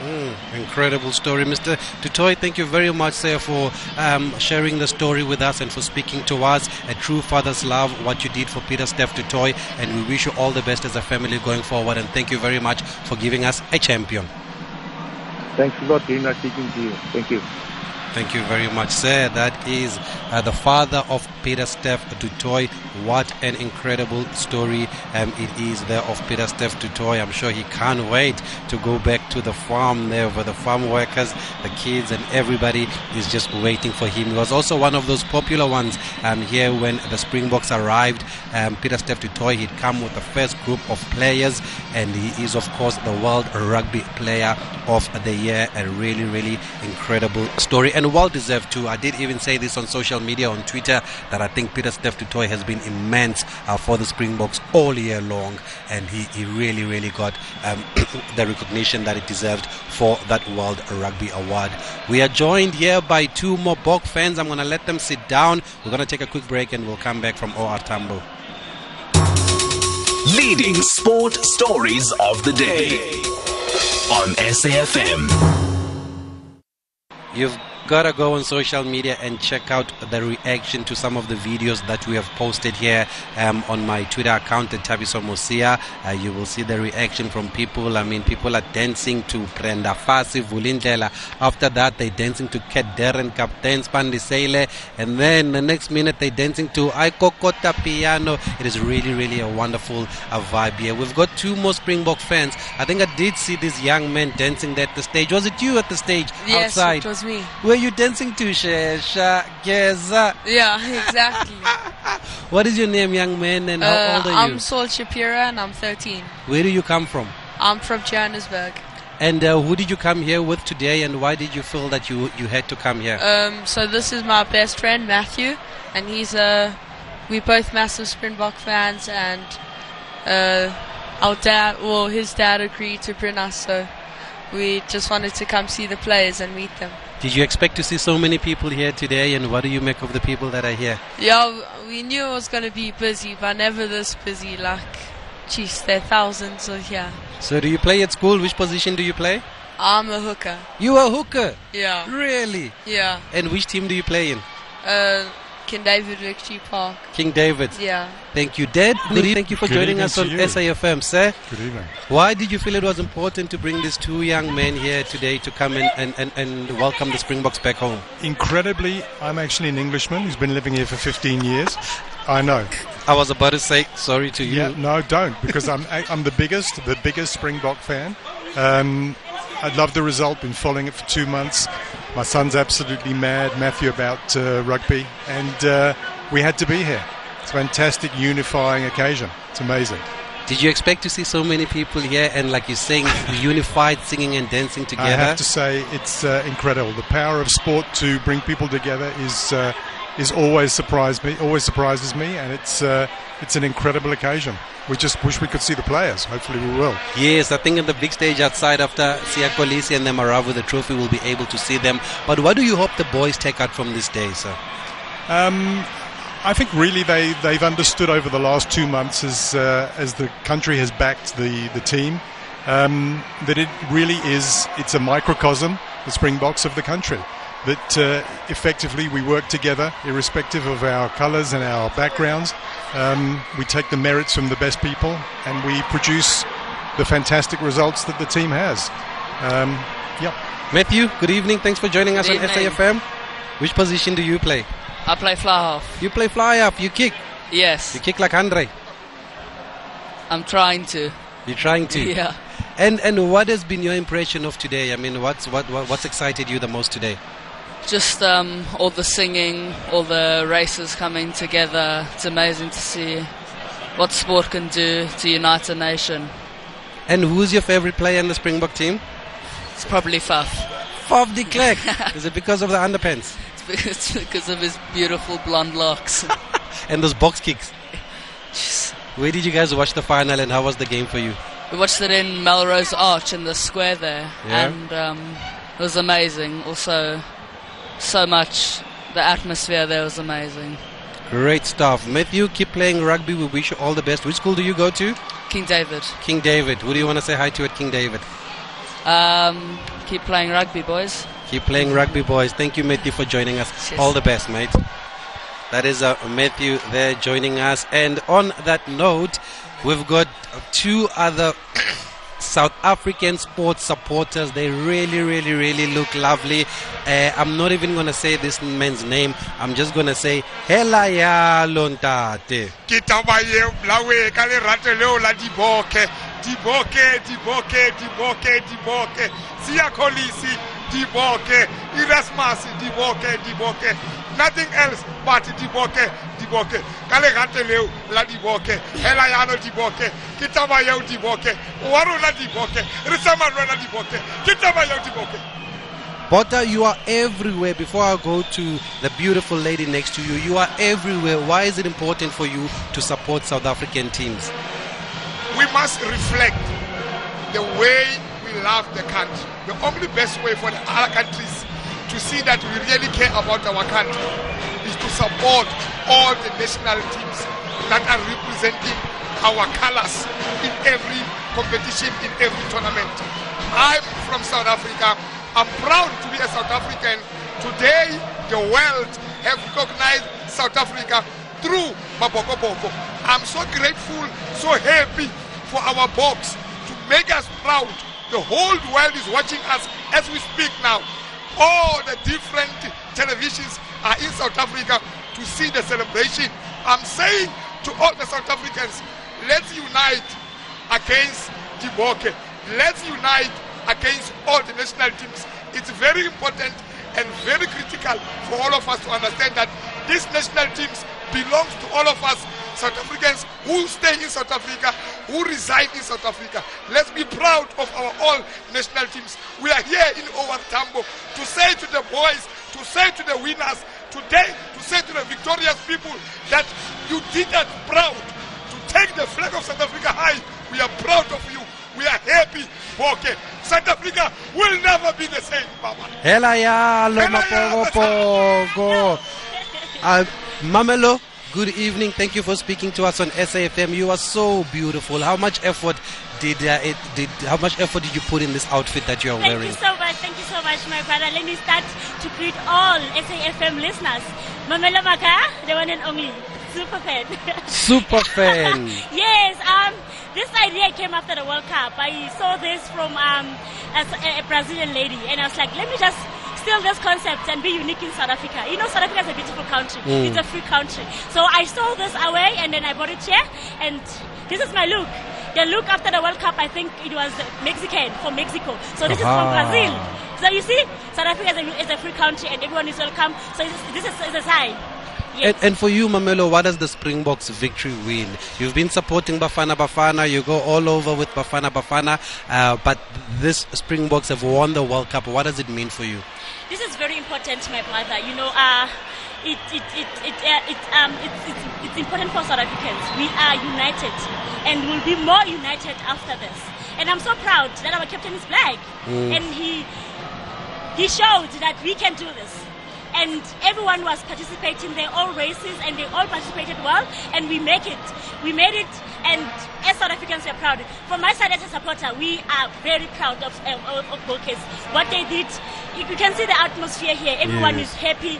Mm, incredible story, Mr. du Toit. Thank you very much, sir, for um, sharing the story with us and for speaking to us. A true father's love, what you did for Pieter-Steph du Toit, and we wish you all the best as a family going forward. And thank you very much for giving us a champion. Thanks a lot, nice speaking to you. Thank you. Thank you very much, sir. That is uh, the father of Pieter-Steph du Toit. What an incredible story um, it is there of Pieter-Steph du Toit. I'm sure he can't wait to go back to the farm there where the farm workers, the kids, and everybody is just waiting for him. He was also one of those popular ones um, here when the Springboks arrived. Um, Pieter-Steph du Toit, he'd come with the first group of players, and he is, of course, the World Rugby Player of the Year. A really, really incredible story. And well deserved too. I did even say this on social media, on Twitter, that I think Pieter-Steph du Toit has been immense uh, for the Springboks all year long, and he, he really, really got um, the recognition that it deserved for that World Rugby Award. We are joined here by two more Bok fans. I'm going to let them sit down. We're going to take a quick break and we'll come back from OR Tambo. Leading sport stories of the day on SAFM. You've gotta go on social media and check out the reaction to some of the videos that we have posted here um, on my Twitter account at Thabiso Mosia. Uh, you will see the reaction from people. I mean, people are dancing to Brenda Fassie, Vulindlela. After that, they're dancing to Cat Darren, Captain Spandisele. And then the next minute, they're dancing to Aikokota Piano. It is really, really a wonderful uh, vibe here. We've got two more Springbok fans. I think I did see this young man dancing there at the stage. Was it you at the stage Yes, outside? it was me. Were you dancing to Shesha Geza? Yeah, exactly. What is your name, young man, and how Uh, old are you? I'm you? Sol Shapira and I'm 13. Where do you come from? I'm from Johannesburg. And uh, who did you come here with today, and why did you feel that you you had to come here? Um, so this is my best friend Matthew, and he's uh, we both massive Springbok fans, and uh, our dad, well, his dad agreed to bring us, so we just wanted to come see the players and meet them. Did you expect to see so many people here today, and what do you make of the people that are here? Yeah, we knew it was gonna be busy, but never this busy. Like, jeez, there are thousands of here. So, do you play at school? Which position do you play? I'm a hooker. You are a hooker. Yeah, Really? yeah. And which team do you play in? Uh, King David Victory Park. King David. Yeah. Thank you, Dad. Good evening. Thank you for Good joining us on you. SAFM, sir. Good evening. Why did you feel it was important to bring these two young men here today to come and, and, and, and welcome the Springboks back home? Incredibly, I'm actually an Englishman who's been living here for 15 years. I know. I was about to say sorry to you. Yeah, no, don't, because I'm I'm the biggest, the biggest Springbok fan. Um, I love the result. Been following it for two months. My son's absolutely mad, Matthew, about uh, rugby, and uh, we had to be here. It's a fantastic unifying occasion. It's amazing. Did you expect to see so many people here and, like you're saying, unified singing and dancing together? I have to say it's uh, incredible. The power of sport to bring people together is uh, is always surprised me, always surprises me, and it's uh, it's an incredible occasion. We just wish we could see the players. Hopefully, we will. Yes, I think in the big stage outside after Siya Kolisi and them arrive with the trophy, we'll be able to see them. But what do you hope the boys take out from this day, sir? Um, I think really they they've understood over the last two months as uh, as the country has backed the the team um, that it really is it's a microcosm the Springboks of the country that uh, effectively we work together irrespective of our colours and our backgrounds um, we take the merits from the best people and we produce the fantastic results that the team has um, yeah Matthew, good evening. Thanks for joining us Good on evening. SAFM. Which position do you play? I play fly half. You play fly up, you kick. Yes, You kick like Handré. I'm trying to. You're trying to. Yeah. And and what has been your impression of today? I mean, what's what, what what's excited you the most today? Just um, all the singing, all the races coming together. It's amazing to see what sport can do to unite a nation. And who's your favorite player in the Springbok team? It's probably Faf. Faf de Klerk. Is it because of the underpants It's because of his beautiful blonde locks. and those box kicks? Just- Where did you guys watch the final and how was the game for you? we watched it in Melrose Arch in the square there, Yeah. and um, it was amazing. Also, so much. The atmosphere there was amazing. Great stuff. Matthew, keep playing rugby. We wish you all the best. Which school do you go to? King David. King David. Who do you want to say hi to at King David? Um, keep playing rugby, boys. Keep playing rugby, boys. Thank you, Matthew, for joining us. Yes. All the best, mate. That is uh, Matthew there joining us. And on that note, we've got two other South African sports supporters. They really, really, really look lovely. Uh, I'm not even going to say this man's name. I'm just going to say, Hela ya lontate. ke taba ye blawe ka lerato leo la diboke diboke diboke diboke diboke Siya Kolisi diboke erasmus diboke diboke nothing else but diboke diboke ka lerato leo la diboke hela yano diboke ke taba yeo diboke wa rona diboke re sama le wena diboke ke taba yeo diboke Botha, you are everywhere. Before I go to the beautiful lady next to you, you are everywhere. Why is it important for you to support South African teams? we must reflect the way we love the country. The only best way for the other countries to see that we really care about our country is to support all the national teams that are representing our colors in every competition, in every tournament. I'm from South Africa. I'm proud to be a South African. Today, the world have recognized South Africa through Maboko Boko. I'm so grateful, so happy for our box to make us proud. The whole world is watching us as we speak now. All the different televisions are in South Africa to see the celebration. I'm saying to all the South Africans, let's unite against Diboke. Let's unite against all the national teams. It's very important and very critical for all of us to understand that these national teams belongs to all of us South Africans who stay in South Africa, who reside in South Africa. Let's be proud of our all national teams. We are here in Over Tambo to say to the boys, to say to the winners today, to say to the victorious people that you did that proud to take the flag of South Africa high. We are proud of you. We are happy. Okay. South Africa will never be the same, Mama. Hela ya lo mapogopogo. Uh, Mamelo, good evening. Thank you for speaking to us on SAFM. You are so beautiful. How much effort did uh, it did? How much effort did you put in this outfit that you are Thank wearing? you so much. Thank you so much, my brother. Let me start to greet all SAFM listeners. Mamelo Maka, the one and only. Super fan. Super fan. yes, um, this idea came after the World Cup. I saw this from um, a, a Brazilian lady, and I was like, let me just steal this concept and be unique in South Africa. You know, South Africa is a beautiful country. Mm. It's a free country. So I saw this away, and then I bought it here, and this is my look. The look after the World Cup, I think it was Mexican from Mexico. So this is from Brazil. So you see, South Africa is a, is a free country, and everyone is welcome. So this is, this is, is a sign. Yes. And, and for you, Mamelo, what does the Springboks victory win? You've been supporting Bafana Bafana, you go all over with Bafana Bafana, uh, but this Springboks have won the World Cup. What does it mean for you? This is very important, my brother. You know, uh, it, it, it, it, uh, it, um, it's, it's, it's important for South Africans. We are united and will be more united after this. And I'm so proud that our captain is black. Mm. And he, he showed that we can do this. And everyone was participating, they're all races and they all participated well, and we make it. We made it, and as South Africans, we're proud. From my side as a supporter, we are very proud of, uh, of, of Bokes. What they did, you you can see the atmosphere here. Everyone Yes. is happy,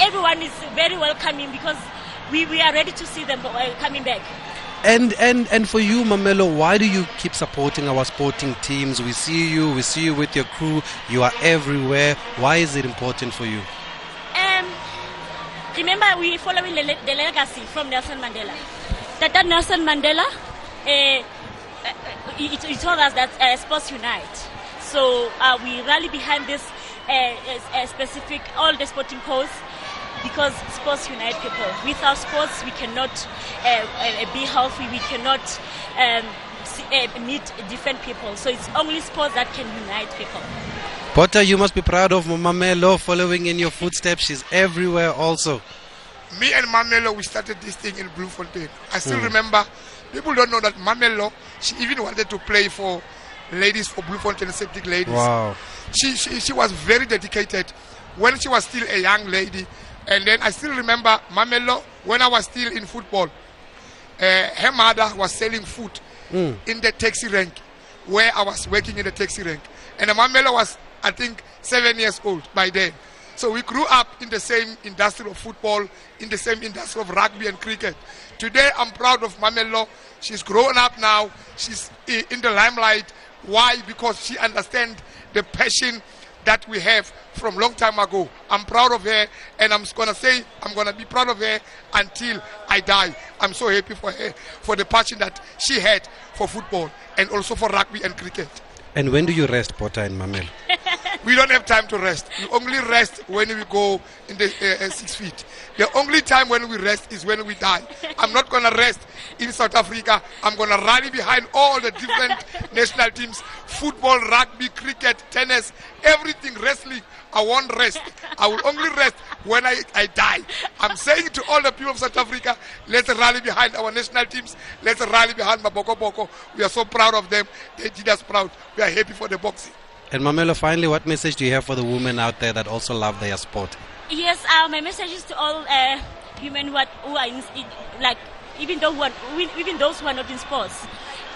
everyone is very welcoming because we, we are ready to see them uh, coming back. And and and for you, Mamelo, why do you keep supporting our sporting teams? We see you, we see you with your crew. You are everywhere. Why is it important for you? Um, remember, we're following the, le- the legacy from Nelson Mandela. That, that Nelson Mandela, uh, uh, he, he told us that uh, sports unite. So uh, we rally behind this uh, uh, specific, all the sporting cause, because sports unite people. Without sports, we cannot uh, be healthy. We cannot um, meet different people. So it's only sports that can unite people. Botha, you must be proud of Mamelo following in your footsteps. She's everywhere also. Me and Mamelo, we started this thing in Bloemfontein. I still Mm. remember, people don't know that Mamelo, she even wanted to play for ladies for Bloemfontein Celtic Ladies. Wow. She, she, she was very dedicated when she was still a young lady. And then I still remember Mamelo when I was still in football. Uh, her mother was selling food Mm. in the taxi rank where I was working in the taxi rank. And Mamelo was, I think, seven years old by then. So we grew up in the same industry of football, in the same industry of rugby and cricket. Today, I'm proud of Mamelo. She's grown up now. She's in the limelight. Why? Because she understands the passion that we have from long time ago. I'm proud of her, and I'm gonna say I'm gonna be proud of her until I die. I'm so happy for her for the passion that she had for football and also for rugby and cricket. And when do you rest, Botha and Mamel? We don't have time to rest. We only rest when we go in the uh, uh, six feet. The only time when we rest is when we die. I'm not going to rest in South Africa. I'm going to rally behind all the different national teams football, rugby, cricket, tennis, everything, wrestling. I won't rest. I will only rest when I, I die. I'm saying to all the people of South Africa, let's rally behind our national teams. Let's rally behind Maboko Boko. We are so proud of them. They did us proud. We are happy for the boxing. And Mamelo, finally, what message do you have for the women out there that also love their sport? Yes, uh, my message is to all uh, women who are, who are in, in, like even though who are, even those who are not in sports.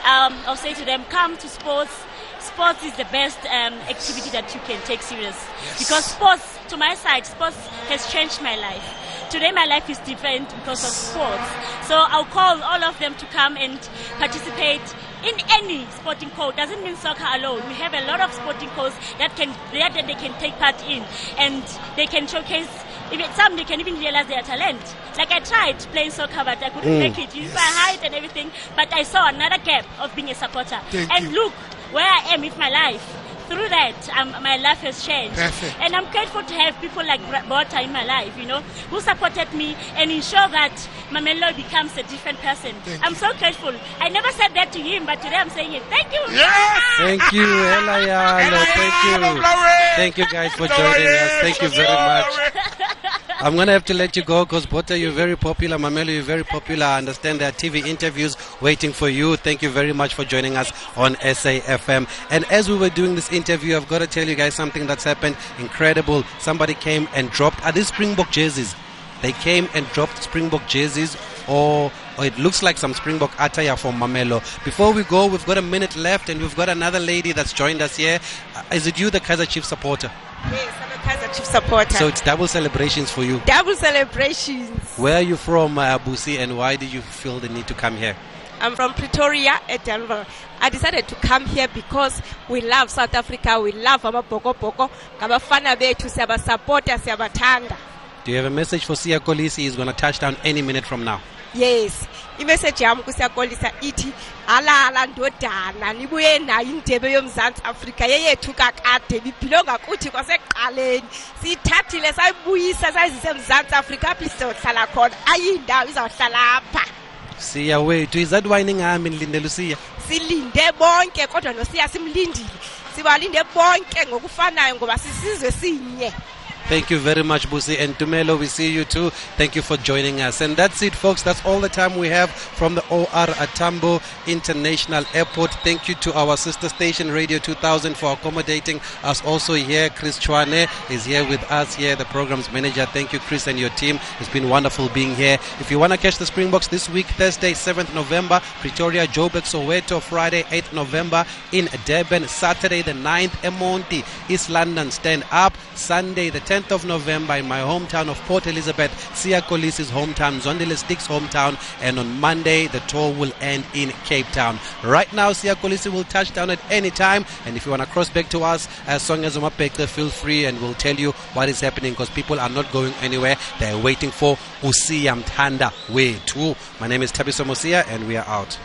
Um, I'll say to them, come to sports. Sports is the best um, activity that you can take serious because sports, to my side, sports has changed my life. Today, my life is different because of sports. So I'll call all of them to come and participate in any sporting code. Doesn't mean soccer alone. We have a lot of sporting codes that can that they can take part in, and they can showcase. Even some they can even realize their talent. Like I tried playing soccer, but I couldn't Mm. make it. With my height and everything, but I saw another gap of being a supporter. Thank and you. look where I am with my life. Through that, um, my life has changed. Perfect. And I'm grateful to have people like Bra- Botha in my life, you know, who supported me and ensure that my Mamelo becomes a different person. I'm so grateful. I never said that to him, but today I'm saying it. Thank you. Yes. Thank you, Elayalo. Thank you. Thank you guys for joining us. Thank you very much. I'm going to have to let you go because Botha, you're very popular. Mamelo, you're very popular. I understand there are TV interviews waiting for you. Thank you very much for joining us on SAFM. And as we were doing this interview, I've got to tell you guys something that's happened incredible. Somebody came and dropped, are these Springbok jerseys? They came and dropped Springbok jerseys or, it looks like some Springbok attire for Mamelo. Before we go, we've got a minute left and we've got another lady that's joined us here. Uh, it you, the Kaizer Chief supporter? Yes, I'm a Kaizer Chief supporter. So it's double celebrations for you. Double celebrations. Where are you from, uh, Busi, and why did you feel the need to come here? I'm from Pretoria at Denver. I decided to come here because we love South Africa. We love amabhokobhoko. Ngabafana bethu siyabasupporta siyabathanda. Do you have a message for Siya Kolisi? He's going to touch down any minute from now. Yes. Imessage yami kusiyakolisa ithi alala ndodana nibuye nayo indebe yomzantsi afrika yeyethu kakade biphile ngakuthi kwasekuqaleni. Siyithathile sayibuyisa sayizise emzantsi afrika apho isizohlala khona. Ayindawo izawuhlala apha. Sia wethu, is that whining arm in Lindelusia? silinde bonke kodwa nosiya simlindile. Sibalinde bonke ngokufanayo ngoba sisizwe sinye. Thank you very much, Busi. And Tumelo, we see you too. Thank you for joining us. And that's it, folks. That's all the time we have from the OR Atambo International Airport. Thank you to our sister station, Radio 2000, for accommodating us also here. Chris Chwane is here with us here, the program's manager. Thank you, Chris, and your team. It's been wonderful being here. If you want to catch the Springboks this week, Thursday, 7th November, Pretoria, Joburg, Soweto, Friday, 8th November in Durban, Saturday, the 9th, Emonti, East London, stand up. Sunday, the 10th of November, in my hometown of Port Elizabeth, Siya Kolisi's hometown, Mzwandile Stick's hometown, and on Monday, the tour will end in Cape Town. Right now, Sia Kolisi will touch down at any time, and if you want to cross back to us, uh, as Songa Zomapekle, feel free, and we'll tell you what is happening because people are not going anywhere. They're waiting for Usia Mtanda Way 2. My name is Thabiso Mosia, and we are out.